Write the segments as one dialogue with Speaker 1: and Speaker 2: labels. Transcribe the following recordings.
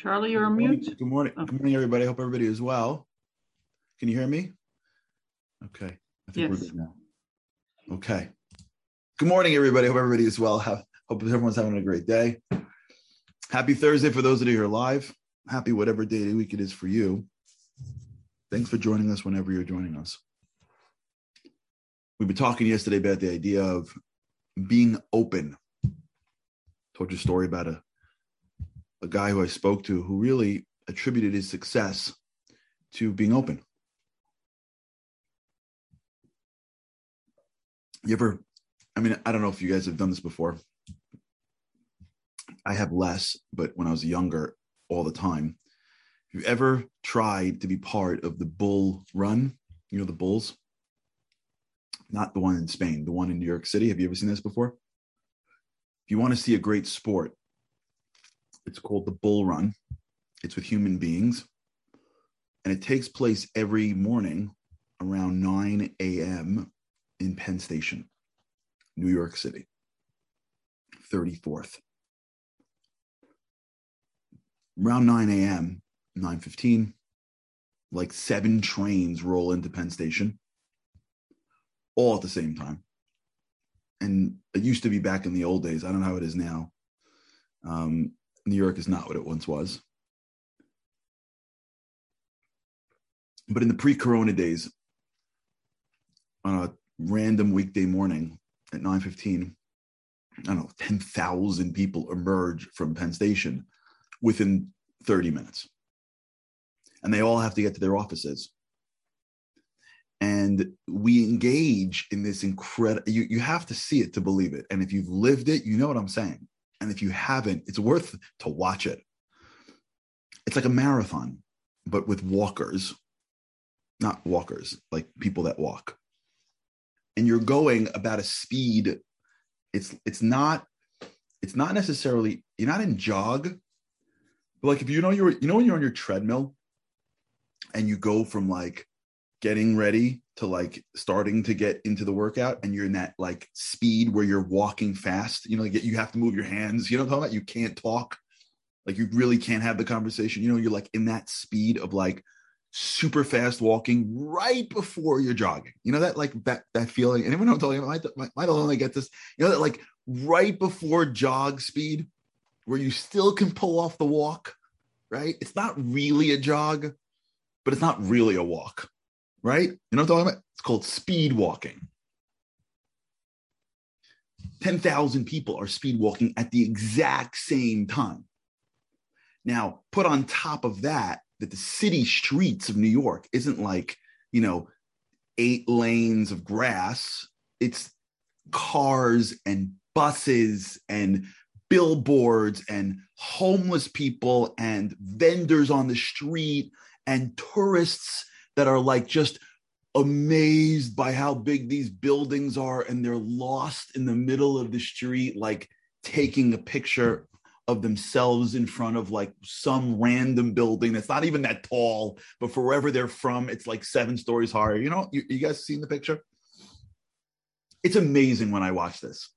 Speaker 1: Charlie, you're on mute.
Speaker 2: Good morning. Good morning, everybody. I Hope everybody is well. Can you hear me? Okay. I think we're
Speaker 1: Yes.
Speaker 2: good now. Okay. Good morning, everybody. Hope everybody is well. Have, hope everyone's having a great day. Happy Thursday for those of you who are live. Happy whatever day of the week it is for you. Thanks for joining us whenever you're joining us. We've been talking yesterday about the idea of being open. Told you a story about a a guy who I spoke to who really attributed his success to being open. You ever, I mean, I don't know if you guys have done this before. I have less, but when I was younger, all the time. Have you ever tried to be part of the bull run? You know, the bulls? Not the one in Spain, the one in New York City. Have you ever seen this before? If you want to see a great sport, it's called the Bull Run. It's with human beings. And it takes place every morning around 9 a.m. in Penn Station, New York City, 34th. Around 9 a.m., 9:15, like seven trains roll into Penn Station, all at the same time. And it used to be back in the old days. I don't know how it is now. Um, New York is not what it once was. But in the pre corona days, on a random weekday morning at 9:15, I don't know, 10,000 people emerge from Penn Station within 30 minutes. And they all have to get to their offices. And we engage in this incredible, you, you have to see it to believe it. And if you've lived it, you know what I'm saying. And if you haven't, it's worth to watch it. It's like a marathon, but with walkers, not walkers, like people that walk. And you're going about a speed. It's it's not it's not necessarily you're not in jog, but like if you know you're you know when you're on your treadmill and you go from like getting ready to like starting to get into the workout and you're in that like speed where you're walking fast you know like you have to move your hands you know what i'm talking about? You can't talk. Like you really can't have the conversation. You know you're like in that speed of like super fast walking right before you're jogging. You know that like that that feeling? Anyone know i'm talking about? Might only get this. You know that like right before jog speed where you still can pull off the walk right? It's not really a jog but it's not really a walk right? You know what I'm talking about? It's called speed walking. 10,000 people are speed walking at the exact same time. Now, put on top of that, that the city streets of New York isn't like, you know, eight lanes of grass, it's cars and buses and billboards and homeless people and vendors on the street and tourists that are like just amazed by how big these buildings are and they're lost in the middle of the street like taking a picture of themselves in front of like some random building that's not even that tall but for wherever they're from it's like seven stories higher. You know you, you guys seen the picture? It's amazing when i watch this.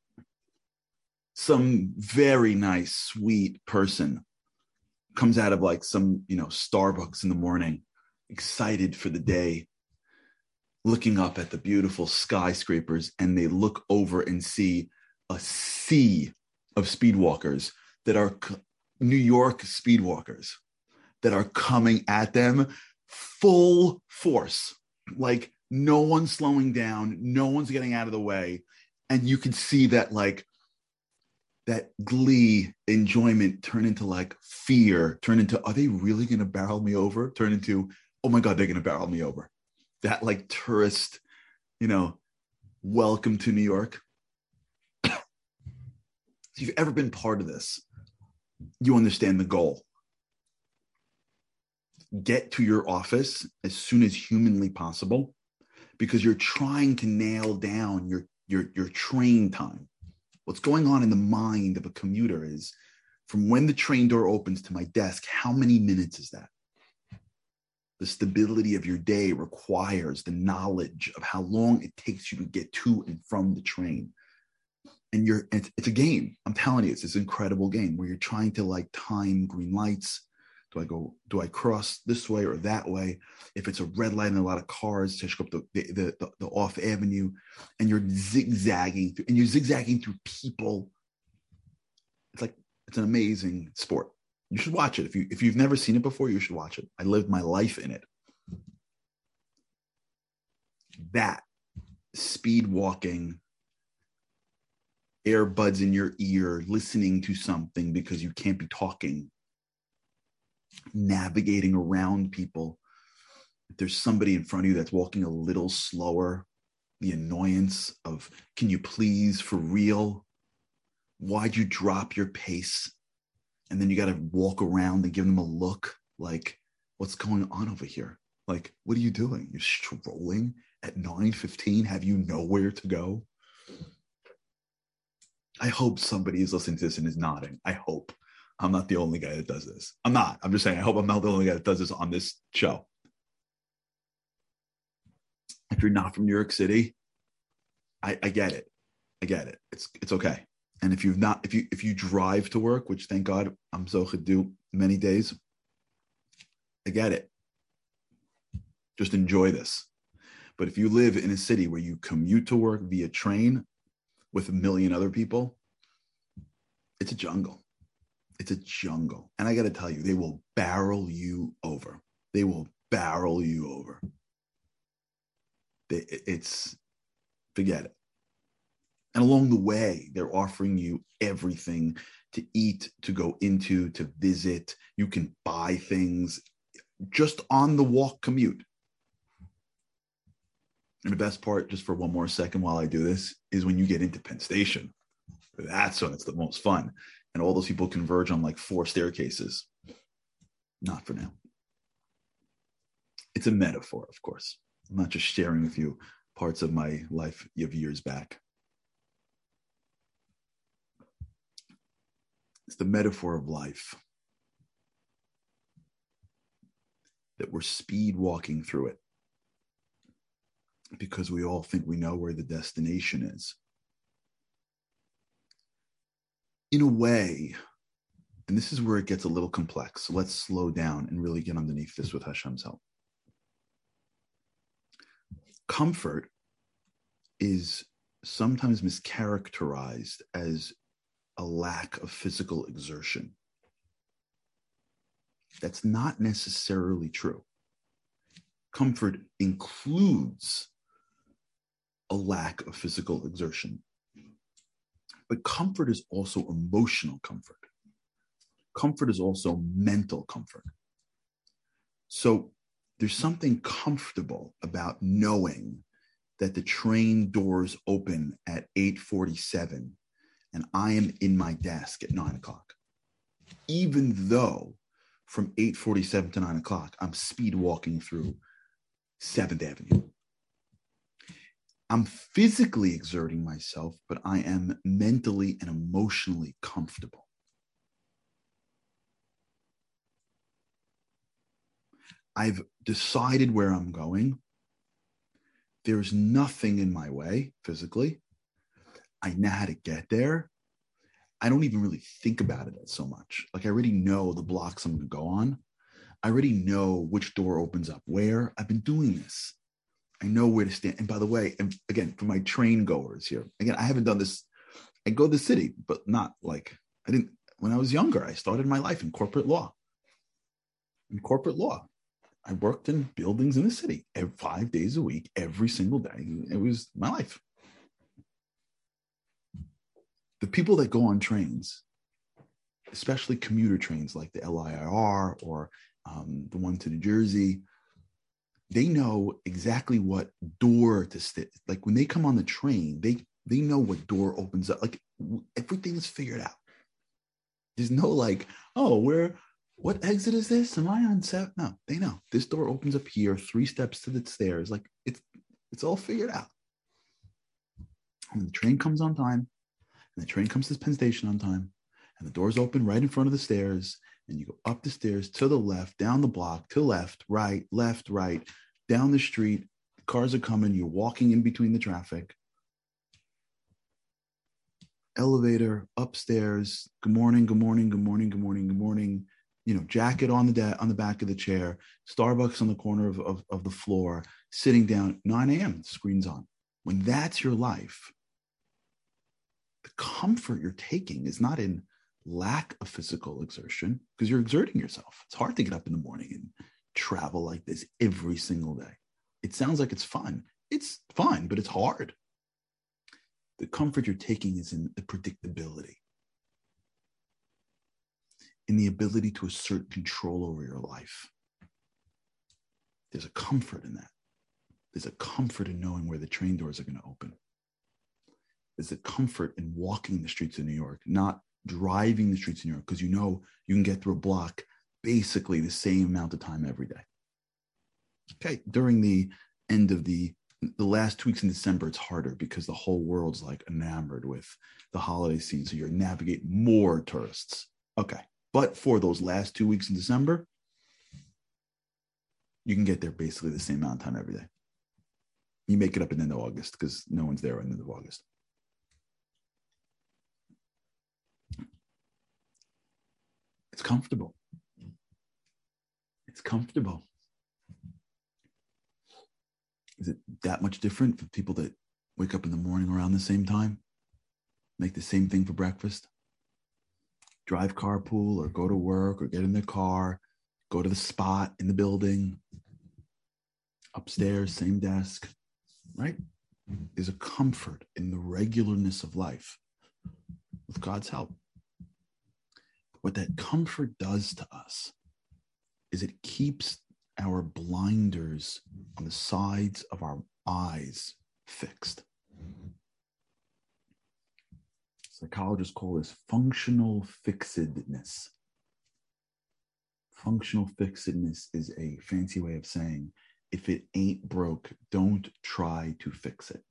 Speaker 2: Some very nice sweet person comes out of like some you know starbucks in the morning excited for the day, looking up at the beautiful skyscrapers, and they look over and see a sea of speedwalkers that are New York speedwalkers that are coming at them full force. Like no one's slowing down, no one's getting out of the way. And you can see that, like, that glee enjoyment turn into like fear, turn into, are they really going to barrel me over? Turn into, oh my God, they're going to barrel me over. That like tourist, you know, welcome to New York. if you've ever been part of this, you understand the goal. Get to your office as soon as humanly possible because you're trying to nail down your, your, your train time. What's going on in the mind of a commuter is from when the train door opens to my desk, how many minutes is that? The stability of your day requires the knowledge of how long it takes you to get to and from the train and you're it's, it's a game i'm telling you it's this incredible game where you're trying to like time green lights Do I go? Do I cross this way or that way? If it's a red light and a lot of cars, to up the the, the, the off avenue, and you're zigzagging through, and you're zigzagging through people. It's like it's an amazing sport. You should watch it if you if you've never seen it before. You should watch it. I lived my life in it. That speed walking earbuds in your ear, listening to something because you can't be talking, navigating around people. If there's somebody in front of you that's walking a little slower, the annoyance of, can you please, for real? Why'd you drop your pace? And then you got to walk around and give them a look like, what's going on over here? Like, what are you doing? You're strolling at 9:15. Have you nowhere to go? I hope somebody is listening to this and is nodding. I hope. I'm not the only guy that does this. I'm not. I'm just saying, I hope I'm not the only guy that does this on this show. If you're not from New York City, I, I get it. I get it. It's it's okay. And if you've not, if you if you drive to work, which thank God I'm so could do many days, I get it. Just enjoy this. But if you live in a city where you commute to work via train, with a million other people, it's a jungle. It's a jungle. And I got to tell you, they will barrel you over. They will barrel you over. They, it's, forget it. And along the way, they're offering you everything to eat, to go into, to visit. You can buy things just on the walk commute. And the best part, just for one more second while I do this, is when you get into Penn Station. That's when it's the most fun. And all those people converge on like four staircases. Not for now. It's a metaphor, of course. I'm not just sharing with you parts of my life of years back. It's the metaphor of life that we're speed walking through it because we all think we know where the destination is. In a way, and this is where it gets a little complex. So let's slow down and really get underneath this with Hashem's help. Comfort is sometimes mischaracterized as a lack of physical exertion. That's not necessarily true. Comfort includes a lack of physical exertion. But comfort is also emotional comfort. Comfort is also mental comfort. So there's something comfortable about knowing that the train doors open at 8:47 and I am in my desk at nine o'clock. Even though from 8:47 to 9 o'clock, I'm speed walking through 7th Avenue. I'm physically exerting myself, but I am mentally and emotionally comfortable. I've decided where I'm going. There's nothing in my way physically. I know how to get there. I don't even really think about it so much. Like I already know the blocks I'm going to go on. I already know which door opens up where. I've been doing this. I know where to stand. And by the way, and again, for my train goers here, again, I haven't done this. I go to the city, but not like I didn't when I was younger. I started my life in corporate law. In corporate law, I worked in buildings in the city five days a week, every single day. It was my life. The people that go on trains, especially commuter trains like the LIRR or um, the one to New Jersey, they know exactly what door to stick. Like when they come on the train, they they know what door opens up. Like everything is figured out. There's no like, oh, where what exit is this? Am I on set? No, they know this door opens up here, three steps to the stairs. Like it's it's all figured out. And the train comes on time, and the train comes to Penn Station on time, and the doors open right in front of the stairs, and you go up the stairs to the left, down the block, to left, right, left, right, down the street. Cars are coming. You're walking in between the traffic. Elevator upstairs. Good morning. Good morning. Good morning. Good morning. Good morning. you know, jacket on the da- on the back of the chair, Starbucks on the corner of, of, of the floor, sitting down, 9 a.m., screen's on. When that's your life, the comfort you're taking is not in lack of physical exertion because you're exerting yourself. It's hard to get up in the morning and travel like this every single day. It sounds like it's fun. It's fun, but it's hard. The comfort you're taking is in the predictability, in the ability to assert control over your life. There's a comfort in that. There's a comfort in knowing where the train doors are going to open. There's the comfort in walking the streets of New York, not driving the streets of New York, because you know you can get through a block basically the same amount of time every day. Okay, during the end of the the last two weeks in December, it's harder because the whole world's like enamored with the holiday season. So you're navigating more tourists. Okay. But for those last two weeks in December, you can get there basically the same amount of time every day. You make it up in the end of August because no one's there in the end of August. It's comfortable. It's comfortable. Is it that much different for people that wake up in the morning around the same time, make the same thing for breakfast, drive carpool or go to work or get in their car, go to the spot in the building, upstairs, same desk, right? There's a comfort in the regularness of life with God's help. What that comfort does to us is it keeps our blinders on the sides of our eyes fixed. Psychologists call this functional fixedness. Functional fixedness is a fancy way of saying if it ain't broke, don't try to fix it.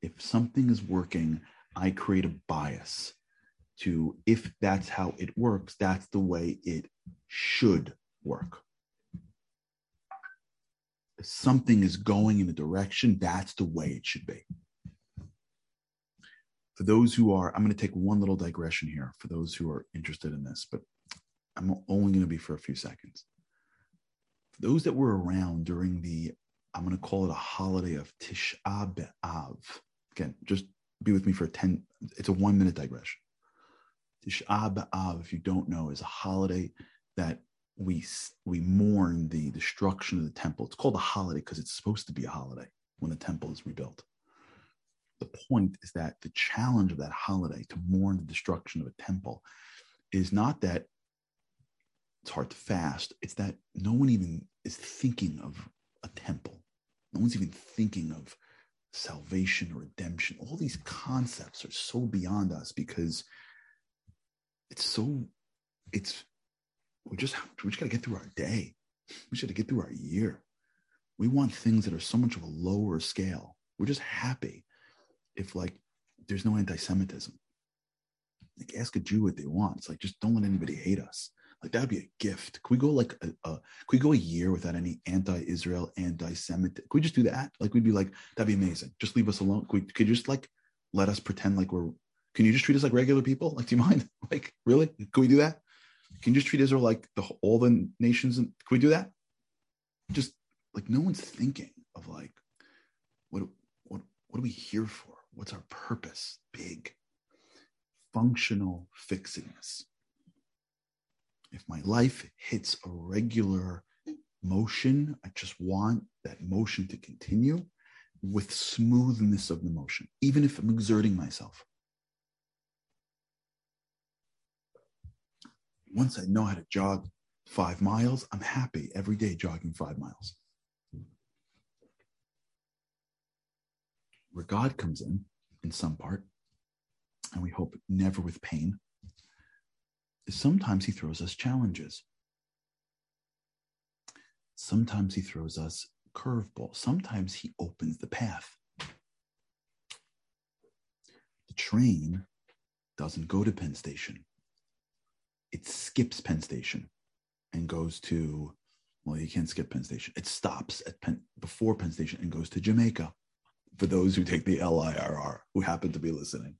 Speaker 2: If something is working, I create a bias to if that's how it works, that's the way it should work something is going in a direction, that's the way it should be. For those who are, I'm going to take one little digression here for those who are interested in this, but I'm only going to be for a few seconds. For those that were around during the, I'm going to call it a holiday of Tisha B'Av. Again, just be with me for 10, it's a one minute digression. Tisha B'Av, if you don't know, is a holiday that we we mourn the destruction of the temple. It's called a holiday because it's supposed to be a holiday when the temple is rebuilt. The point is that the challenge of that holiday to mourn the destruction of a temple is not that it's hard to fast, it's that no one even is thinking of a temple. No one's even thinking of salvation or redemption. All these concepts are so beyond us because it's so it's we just we just got to get through our day. We should get through our year. We want things that are so much of a lower scale. We're just happy if like there's no anti-Semitism. Like ask a Jew what they want. It's like just don't let anybody hate us. Like that'd be a gift. Could we go like a, a could we go a year without any anti-Israel, anti-Semitic? Could we just do that? Like we'd be like, that'd be amazing. Just leave us alone. Could, we, could you just like let us pretend like we're can you just treat us like regular people? Like, do you mind? Like, really? Can we do that? Can you just treat Israel like the, all the nations? can we do that? Just like no one's thinking of like, what, what, what are we here for? What's our purpose? Big, functional fixedness. If my life hits a regular motion, I just want that motion to continue with smoothness of the motion, even if I'm exerting myself. Once I know how to jog five miles, I'm happy every day jogging five miles. Where God comes in, in some part, and we hope never with pain, sometimes He throws us challenges. Sometimes He throws us curveball. Sometimes He opens the path. The train doesn't go to Penn Station it skips Penn Station and goes to well, you can't skip Penn Station. It stops at Penn before Penn Station and goes to Jamaica. For those who take the LIRR who happen to be listening.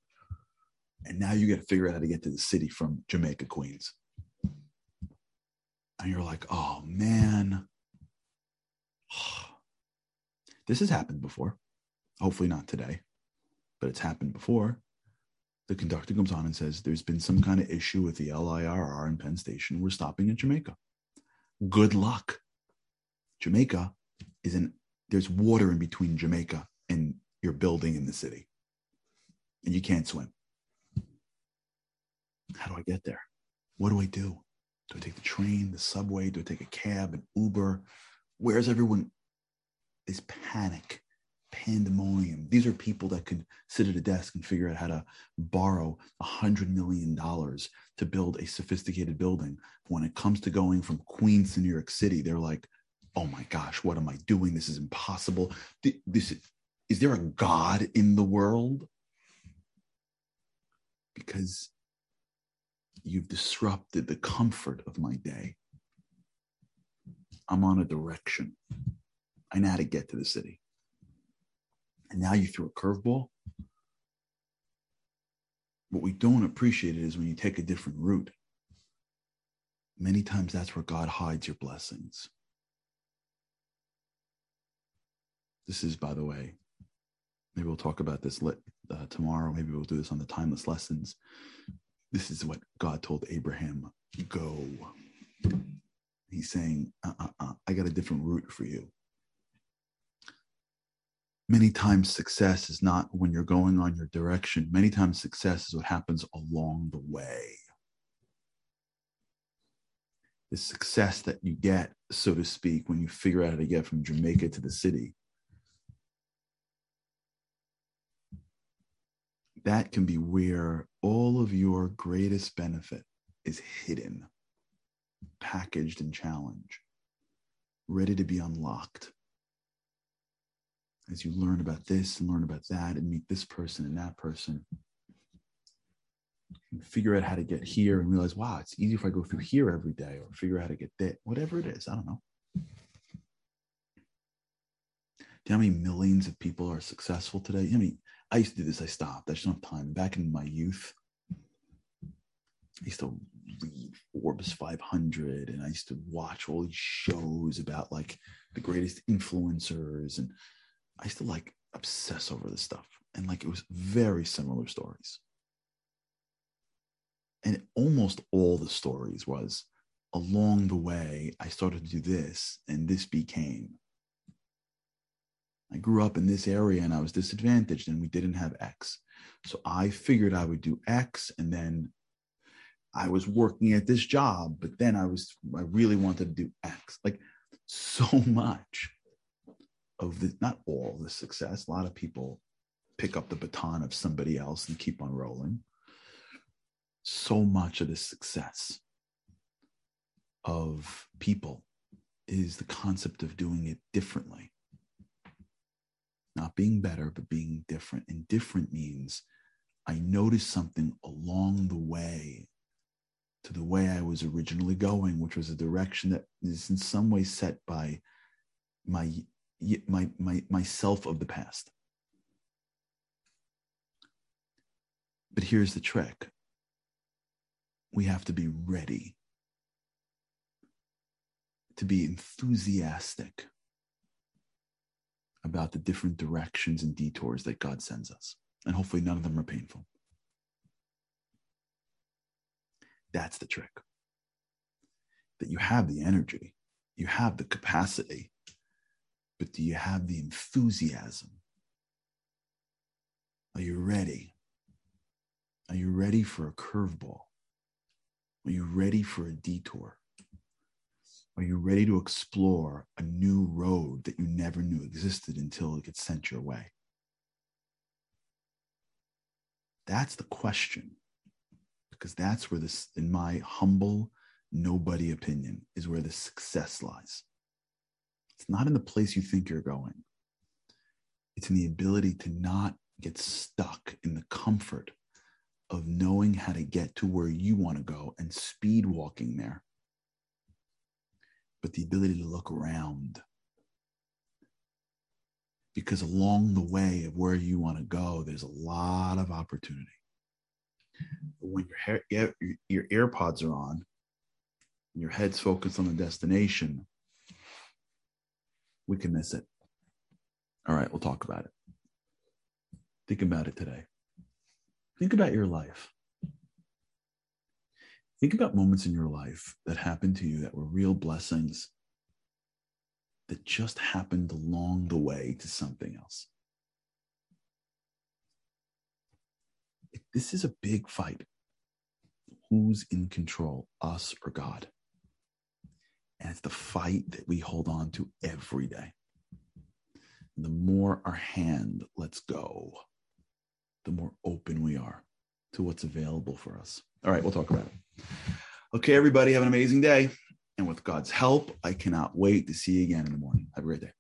Speaker 2: And now you got to figure out how to get to the city from Jamaica, Queens. and you're like, oh man, this has happened before. Hopefully not today, but it's happened before. The conductor comes on and says, There's been some kind of issue with the LIRR in Penn Station. We're stopping in Jamaica. Good luck. Jamaica is in, there's water in between Jamaica and your building in the city, and you can't swim. How do I get there? What do I do? Do I take the train, the subway? Do I take a cab, an Uber? Where's everyone? This panic, pandemonium. These are people that could sit at a desk and figure out how to borrow a hundred million dollars to build a sophisticated building. When it comes to going from Queens to New York City, they're like, "Oh my gosh, what am I doing? This is impossible. This is there a God in the world?" Because You've disrupted the comfort of my day. I'm on a direction. I know how to get to the city. And now you threw a curveball. What we don't appreciate is when you take a different route. Many times that's where God hides your blessings. This is, by the way, maybe we'll talk about this uh, tomorrow. Maybe we'll do this on the timeless lessons. This is what God told Abraham go. He's saying, uh, uh, uh, I got a different route for you. Many times, success is not when you're going on your direction. Many times, success is what happens along the way. The success that you get, so to speak, when you figure out how to get from Jamaica to the city that can be where all of your greatest benefit is hidden, packaged and challenged, ready to be unlocked. As you learn about this and learn about that and meet this person and that person, and figure out how to get here and realize, wow, it's easy if I go through here every day or figure out how to get there, whatever it is. I don't know. Do you know how many millions of people are successful today? I mean, I used to do this. I stopped. I just don't have time. Back in my youth, I used to read Forbes 500 and I used to watch all these shows about like the greatest influencers. And I used to like obsess over this stuff. And like it was very similar stories. And almost all the stories was along the way, I started to do this and this became I grew up in this area and I was disadvantaged and we didn't have X. So I figured I would do X and then I was working at this job, but then I was, I really wanted to do X. Like so much of the, not all the success. A lot of people pick up the baton of somebody else and keep on rolling. So much of the success of people is the concept of doing it differently not being better, but being different. And different means I noticed something along the way to the way I was originally going, which was a direction that is in some way set by my my my myself of the past. But here's the trick. We have to be ready to be enthusiastic about the different directions and detours that God sends us. And hopefully, none of them are painful. That's the trick. That you have the energy, you have the capacity, but do you have the enthusiasm? Are you ready? Are you ready for a curveball? Are you ready for a detour? Are you ready to explore a new road that you never knew existed until it gets sent your way? That's the question. Because that's where this, in my humble, nobody opinion, is where the success lies. It's not in the place you think you're going, it's in the ability to not get stuck in the comfort of knowing how to get to where you want to go and speed walking there but the ability to look around. Because along the way of where you want to go, there's a lot of opportunity. When your, hair, your, your AirPods are on your head's focused on the destination, we can miss it. All right, we'll talk about it. Think about it today. Think about your life. Think about moments in your life that happened to you that were real blessings that just happened along the way to something else. This is a big fight. Who's in control, us or God? And it's the fight that we hold on to every day. the more our hand lets go, the more open we are to what's available for us. All right, we'll talk about it. Okay, everybody, have an amazing day. And with God's help, I cannot wait to see you again in the morning. Have a great day.